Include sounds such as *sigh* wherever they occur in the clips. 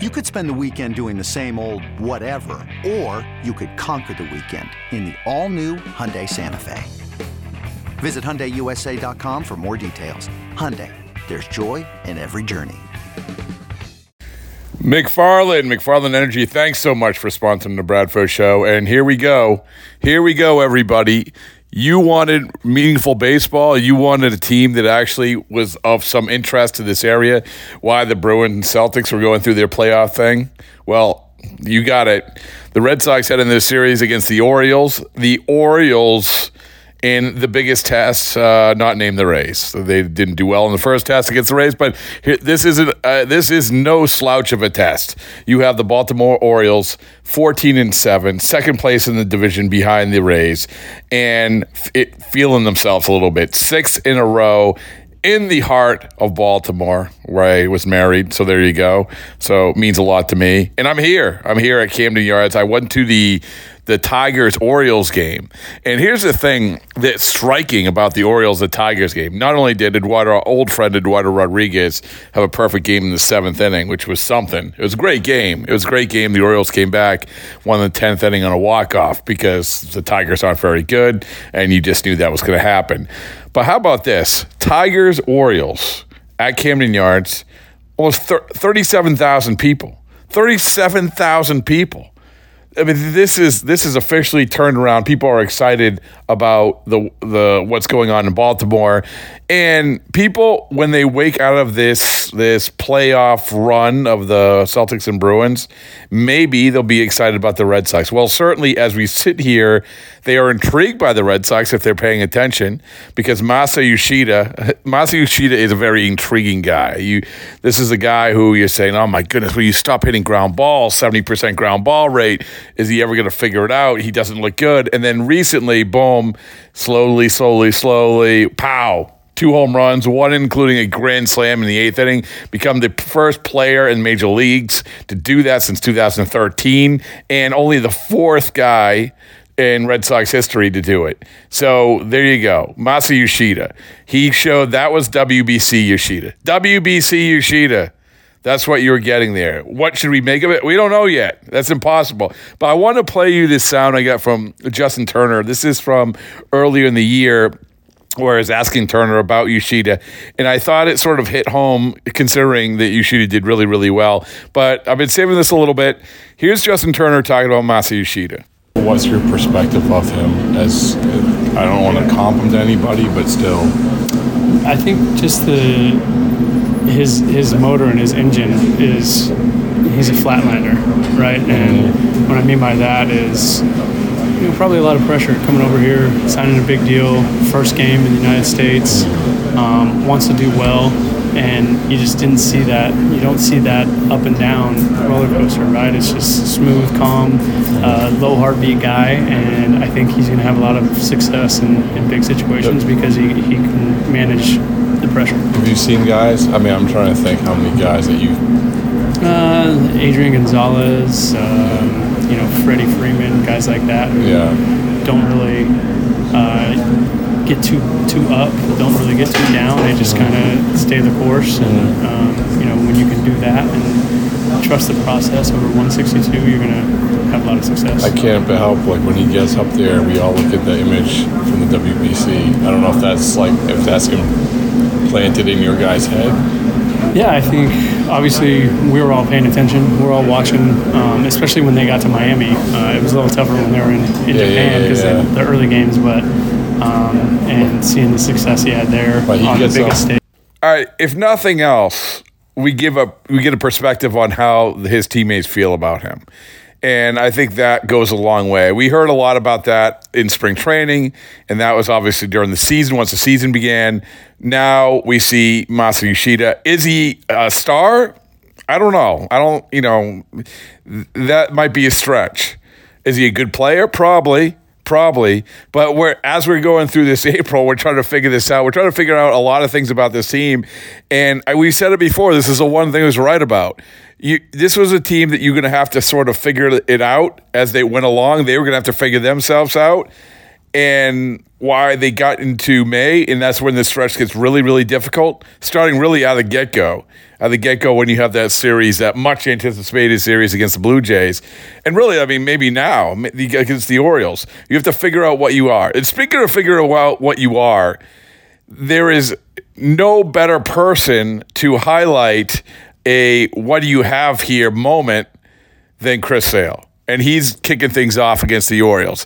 You could spend the weekend doing the same old whatever, or you could conquer the weekend in the all-new Hyundai Santa Fe. Visit HyundaiUSA.com for more details. Hyundai, there's joy in every journey. McFarland, McFarland Energy, thanks so much for sponsoring the Bradfo Show. And here we go. Here we go, everybody. You wanted meaningful baseball. You wanted a team that actually was of some interest to this area. Why the Bruins and Celtics were going through their playoff thing? Well, you got it. The Red Sox had in this series against the Orioles. The Orioles in the biggest test, uh, not named the Rays. They didn't do well in the first test against the Rays, but this isn't. Uh, this is no slouch of a test. You have the Baltimore Orioles, fourteen and seven, second place in the division behind the Rays, and feeling themselves a little bit. Six in a row in the heart of Baltimore, where I was married. So there you go. So it means a lot to me. And I'm here. I'm here at Camden Yards. I went to the the Tigers Orioles game. And here's the thing that's striking about the Orioles the Tigers game. Not only did Eduardo, old friend Eduardo Rodriguez have a perfect game in the seventh inning, which was something. It was a great game. It was a great game. The Orioles came back, won the tenth inning on a walk off because the Tigers aren't very good, and you just knew that was going to happen. But how about this? Tigers Orioles at Camden Yards, almost 37,000 people. 37,000 people. I mean, this is this is officially turned around. People are excited about the the what's going on in Baltimore, and people when they wake out of this this playoff run of the Celtics and Bruins, maybe they'll be excited about the Red Sox. Well, certainly as we sit here, they are intrigued by the Red Sox if they're paying attention because Masa Yoshida *laughs* Masa Yoshida is a very intriguing guy. You this is a guy who you're saying, oh my goodness, will you stop hitting ground balls, seventy percent ground ball rate? Is he ever going to figure it out? He doesn't look good. And then recently, boom, slowly, slowly, slowly, pow, two home runs, one including a grand slam in the eighth inning, become the first player in major leagues to do that since 2013, and only the fourth guy in Red Sox history to do it. So there you go. Masa Yoshida. He showed that was WBC Yoshida. WBC Yoshida. That's what you were getting there. What should we make of it? We don't know yet. That's impossible. But I want to play you this sound I got from Justin Turner. This is from earlier in the year where I was asking Turner about Yoshida, and I thought it sort of hit home considering that Yoshida did really, really well. But I've been saving this a little bit. Here's Justin Turner talking about Masa Yoshida. What's your perspective of him? As I don't want to comp him to anybody, but still, I think just the his his motor and his engine is he's a flatlander, right? And what I mean by that is you know, probably a lot of pressure coming over here, signing a big deal, first game in the United States, um, wants to do well, and you just didn't see that. You don't see that up and down roller coaster, right? It's just smooth, calm, uh, low heartbeat guy, and I think he's going to have a lot of success in, in big situations because he, he can manage the pressure. have you seen guys? I mean, I'm trying to think how many guys that you. Uh, Adrian Gonzalez, um, you know, Freddie Freeman, guys like that who Yeah. don't really uh, get too too up, don't really get too down. They just kind of stay the course, and um, you know, when you can do that and trust the process over 162, you're gonna have a lot of success. I can't but help like when he gets up there, we all look at the image from the WBC. I don't know if that's like if that's him planted in your guy's head. Yeah, I think obviously we were all paying attention. We were all watching, um, especially when they got to Miami. Uh, it was a little tougher when they were in, in Yeah, yeah, Japan yeah, because yeah. the early games, but um, and seeing the success he had there But he on the gets biggest up- stage. All right, if nothing else, we give a we get a perspective on how his teammates feel about him. And I think that goes a long way. We heard a lot about that in spring training, and that was obviously during the season once the season began. Now we see Yoshida. Is he a star? I don't know. I don't, you know, that might be a stretch. Is he a good player? Probably, probably. But we're as we're going through this *laughs* April, we're trying to figure this out. We're trying to figure out a lot of things about this team, and we said it before. This is the one thing I was right about. You, this was a team that you're going to have to sort of figure it out as they went along. They were going to have to figure themselves out, and why they got into May, and that's when the stretch gets really, really difficult. Starting really out of the get go, at the get go when you have that series, that much anticipated series against the Blue Jays. And really, I mean, maybe now against the Orioles, you have to figure out what you are. And speaking of figuring out what you are, there is no better person to highlight a what do you have here moment than Chris Sale. And he's kicking things off against the Orioles.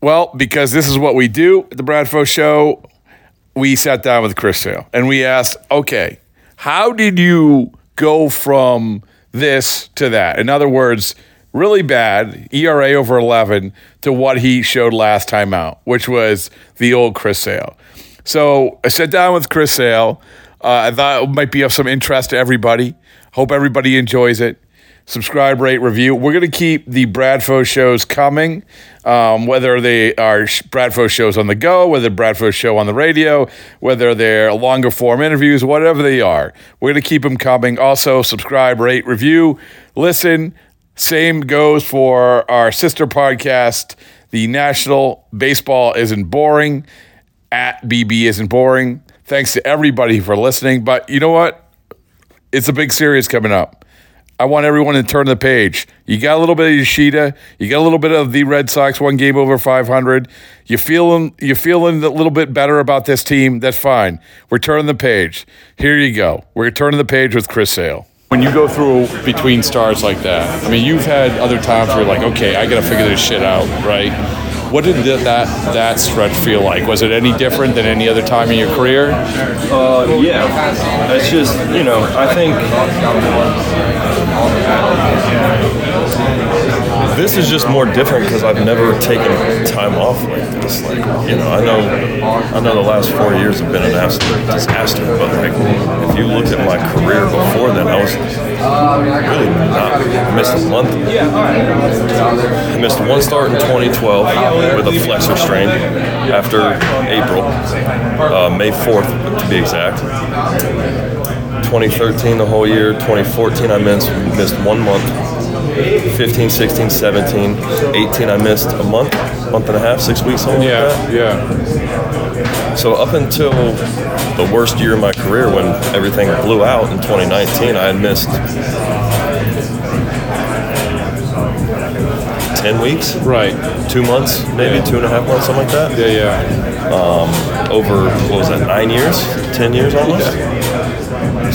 Well, because this is what we do at the Bradfo Show, we sat down with Chris Sale and we asked, okay, how did you go from this to that? In other words, really bad ERA over 11 to what he showed last time out, which was the old Chris Sale. So I sat down with Chris Sale. Uh, I thought it might be of some interest to everybody. Hope everybody enjoys it subscribe, rate, review. We're going to keep the Bradfo shows coming, um, whether they are Bradfo shows on the go, whether Bradfo show on the radio, whether they're longer form interviews, whatever they are. We're going to keep them coming. Also, subscribe, rate, review, listen. Same goes for our sister podcast, the National Baseball Isn't Boring, at BB Isn't Boring. Thanks to everybody for listening. But you know what? It's a big series coming up. I want everyone to turn the page. You got a little bit of Yoshida. You got a little bit of the Red Sox, one game over 500. You feeling you feeling a little bit better about this team? That's fine. We're turning the page. Here you go. We're turning the page with Chris Sale. When you go through between stars like that, I mean, you've had other times where you're like, okay, I got to figure this shit out, right? What did that that stretch feel like? Was it any different than any other time in your career? Uh, yeah, it's just you know I think this is just more different because I've never taken time off like this. Like, you know, I know, I know the last four years have been an absolute disaster. But like, if you look at my career before then, I was really not I missed a month. I missed one start in 2012 with a flexor strain after April, uh, May 4th to be exact. 2013 the whole year. 2014 I missed missed one month. 15, 16, 17, 18 I missed a month, month and a half, six weeks. Something yeah, like yeah. So up until the worst year of my career, when everything blew out in 2019, I had missed 10 weeks. Right. Two months, maybe Yeah. two and a half months, something like that. Yeah, yeah. Um, over what was that? Nine years, ten years almost.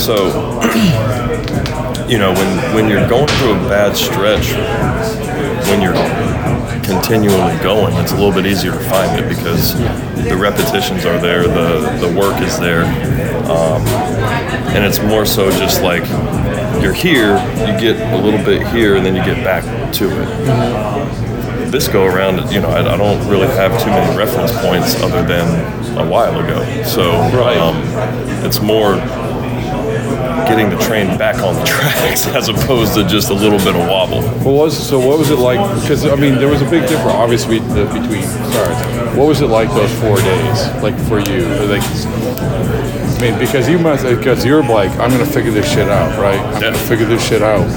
So, *clears throat* you know, when when you're going through a bad stretch, when you're continually going, it's a little bit easier to find it because the repetitions are there, the the work is there, um, and it's more so just like you're here, you get a little bit here, and then you get back to it. This go around, you know, I, I don't really have too many reference points other than a while ago. So um, it's more getting the train back on the tracks *laughs* as opposed to just a little bit of wobble. What was so? What was it like? Because I mean, there was a big difference, obviously, between stars. What was it like those four days, like for you? Like, I mean, because you must, because you're like, I'm gonna figure this shit out, right? I'm gonna figure this shit out.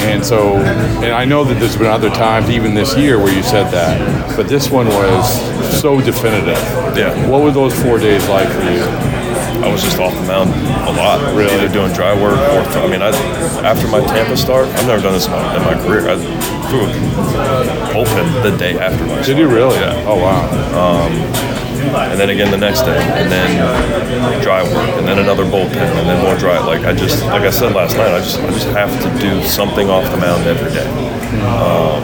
And so, and I know that there's been other times, even this year, where you said that, but this one was so definitive. Yeah. What were those four days like for you? I was just off the mound a lot, Really? either doing dry work or I mean, I after my Tampa start, I've never done this in my, in my career. I threw a bullpen the day after my Did start. you really? Yeah. Oh wow. Um, and then again the next day, and then dry work, and then another bullpen, and then more dry. Like I just, like I said last night, I just, I just have to do something off the mound every day, um,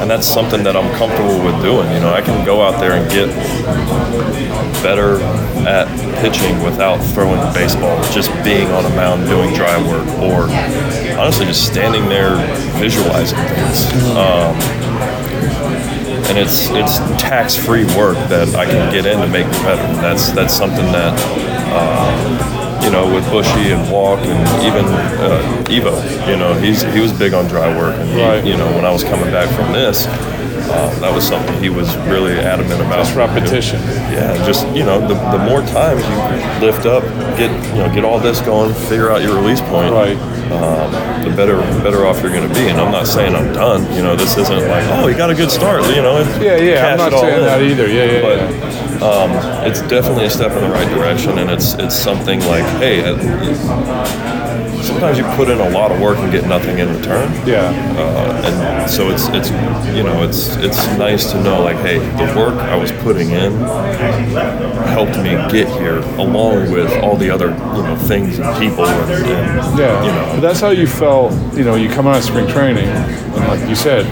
and that's something that I'm comfortable with doing. You know, I can go out there and get better at pitching without throwing baseball, just being on a mound doing dry work, or honestly just standing there visualizing things. Um, and it's it's tax-free work that I can get in to make me better. That's that's something that uh, you know with Bushy and Walk and even uh, Evo. You know he's he was big on dry work, and he, Right. you know when I was coming back from this, uh, that was something he was really adamant about. Just repetition. Yeah, just you know the, the more times you lift up, get you know get all this going, figure out your release point Right. Um, the better better off you're going to be. And I'm not saying I'm done. You know, this isn't like, oh, you got a good start. You know, Yeah, yeah. I'm not saying in. that either. Yeah, yeah. But yeah. um, it's definitely a step in the right direction, and it's it's something like, hey, sometimes you put in a lot of work and get nothing in return. Yeah. Uh, and so it's it's you know it's it's nice to know like hey the work I was putting in helped me get here along with all the other you know things and people and, and Yeah, you know but that's how you felt. You know, you come out of spring training, and like you said,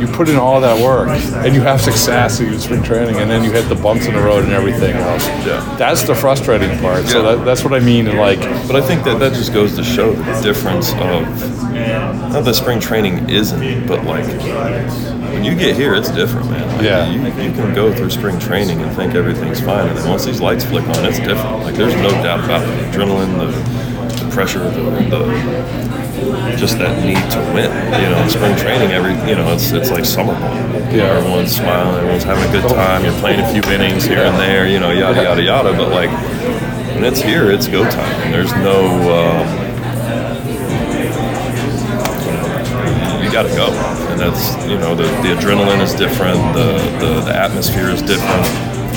you put in all that work, and you have success in spring training, and then you hit the bumps in the road and everything else. Yeah. that's the frustrating part. So Yeah. that, that's what I mean. And like, But I think that that just goes to show the difference of not that spring training isn't, but like when you get here, it's different, man. Like, Yeah. you, you can go through spring training and think everything's fine, and then once these lights flick on, it's different. Like there's no doubt about it. The adrenaline, the, pressure, the, the just that need to win. You know, spring training, every you know, it's it's like summer ball. Yeah. everyone's smiling, everyone's having a good time. You're playing a few innings here and there. You know, yada yada yada. But like when it's here, it's go time. And there's no. Um, you got to go, and that's you know the, the adrenaline is different, the, the the atmosphere is different.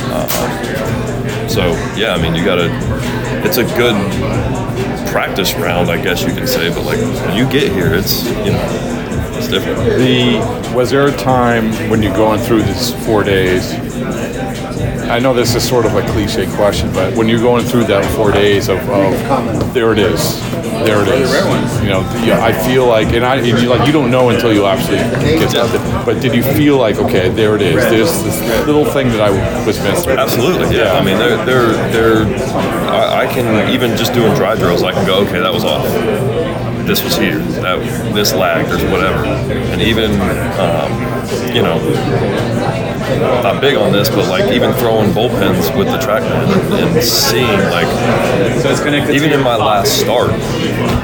Uh, so yeah, I mean you got to. It's a good practice round, I guess you can say, but like when you get here, it's you know it's different. the was there a time when you're going through these four days? I know this is sort of a cliche question, but when you're going through that four days of, of there it is, there it is. You know, yeah, I feel like, and I, and you, like, you don't know until you actually get there. But did you feel like, okay, there it is? There's this little thing that I was missing. Absolutely, yeah. I mean, they're they're they're. I, I can even just doing dry drills. I can go, okay, that was off. This was here. That this lagged or whatever. And even, um, you know, not big on this, but like even throwing bullpens with the TrackMan and, and seeing like So it's connected even in my last start,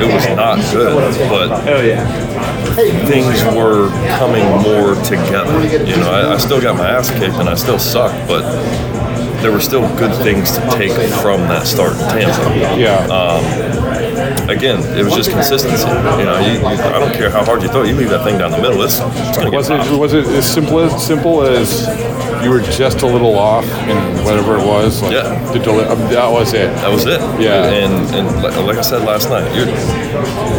it was not good, but Oh yeah. things were coming more together. You know, I, I still got my ass kicked and I still suck, but there were still good things to take from that start in Tampa. Yeah. Again, it was just consistency. You know, you, you, I don't care how hard you throw, it, you leave that thing down the middle, it's, it's going to get Was it popped. was it as simple as simple as you were just a little off in whatever it was? Like Yeah. The deli- um, that was it. That was it. Yeah. And and like, like I said last night, you're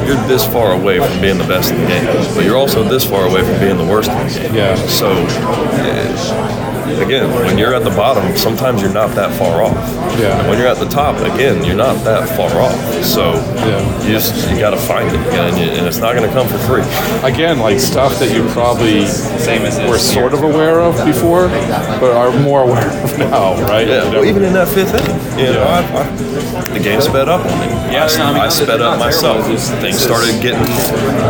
you're this far away from being the best in the game, but you're also this far away from being the worst in the game. Yeah. So eh, again, when you're at the bottom, sometimes you're not that far off. Yeah. And when you're at the top, again, you're not that far off. So Yeah. you just you got to find it, and, you, and it's not going to come for free. Again, like stuff that you probably Same as this were sort of aware of before, but are more aware of *laughs* now, right? Yeah, well, even in that fifth inning, you know, I, I, the game sped up on me. Yeah, I, no, I mean, I sped up myself. terrible. It's just- Things started getting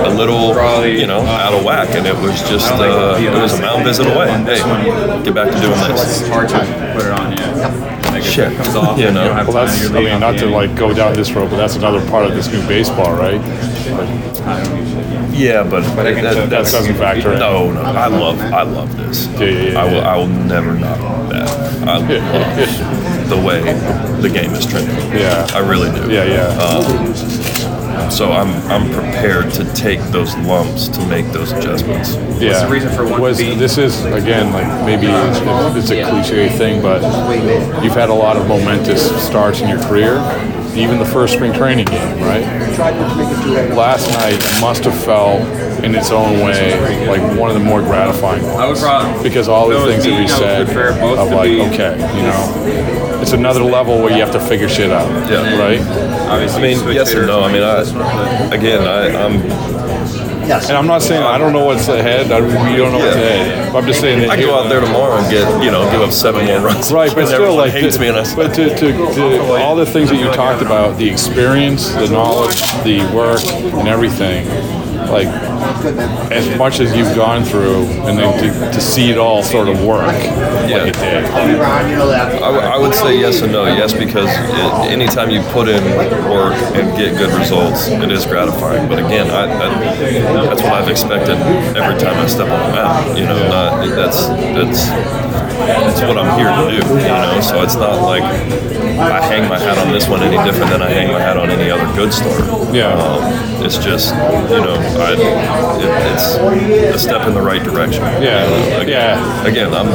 a little, Probably, you know, uh, out of whack, and it was just, I don't like uh, it was a elastic mound visit away. Hey, get back to doing this. It's hard to put it on, yeah. Like if Shit. it comes off, You and you don't have Well, time, that's, you're I leading mean, not to inning. like go down this road, but that's another part of this new baseball, right? I don't. Yeah, but, But I can tell That doesn't factor in. No, no, I love, I love this. Yeah, yeah, yeah, I will, yeah. I will never knock that. I love *laughs* the way the game is trending. Yeah. I really do. Yeah, yeah. Uh, So I'm, I'm prepared to take those lumps to make those adjustments. yeah. the reason for one was being- this is again like maybe it's, it's a cliche thing, but you've had a lot of momentous starts in your career. Even the first spring training game, right? Last night must have felt in its own way like one of the more gratifying ones. I would probably because all the if it was things that we I would said both of like okay, you know, it's another level where you have to figure shit out. Yeah. Right. Obviously, I mean, yes and hitters no. I mean, I, again, I, I'm And I'm not saying I don't know what's ahead. I, we don't know what's ahead. But I'm just saying that I go out there tomorrow and get you know give up seven more runs. Right, but *laughs* And still, like, hates to, me, and I but to, to, to all the things that you talked about, the experience, the knowledge, the work, and everything, like, as much as you've gone through, and then to, to see it all sort of work Yeah. like it did. I, w- I would say yes and no. Yes, because it, anytime you put in work and get good results, it is gratifying. But again, I, I, that's what I've expected every time I step on the mat. You know, not, that's that's that's what I'm here to do. You know, so it's not like I hang my hat on this one any different than I hang my hat on any other good starter. Yeah. Um, it's just you know I, it, it's a step in the right direction. Yeah, You know, again, yeah. Again, I'm.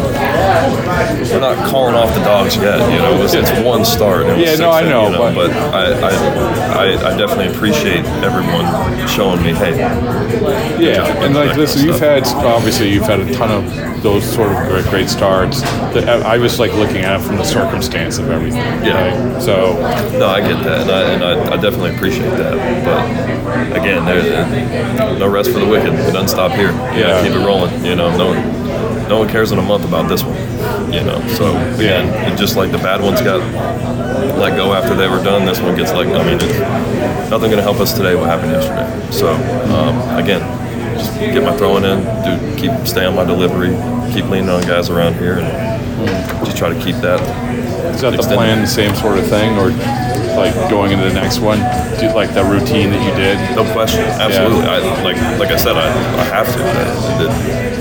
We're not calling off the dogs yet. You know, it's, it's one start. It Yeah, no, I know, you but- but I, I, I, definitely appreciate everyone showing me, hey, Yeah, and like listen, you've had obviously you've had a ton of those sort of great, great starts. That I was like looking at it from the circumstance of everything. Yeah. right? So No, I get that, and I, and I, I definitely appreciate that. But again, there, no rest for the wicked. It doesn't stop here. You Yeah. keep it rolling. You know, no, no one cares in a month about this one. You know, so again, it just like the bad ones got let go after they were done, this one gets like. I mean, it's nothing going to help us today. What happened yesterday? So um, again, just get my throwing in, do keep stay on my delivery, keep leaning on guys around here, and just try to keep that is that the plan, the same sort of thing, or like going into the next one, do like that routine that you did? No question, absolutely. I, like like I said, I, I have to. I-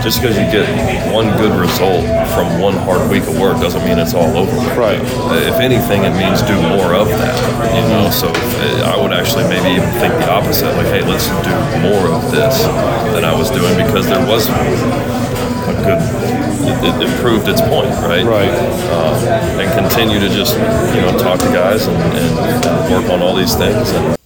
just because you get one good result from one hard week of work doesn't mean it's all over. Right. If anything, it means do more of that. You know, so I would actually maybe even think the opposite. Like, hey, let's do more of this than I was doing because there was good. It, it, it proved its point, right? Right. Um, and continue to just you know talk to guys and, and work on all these things and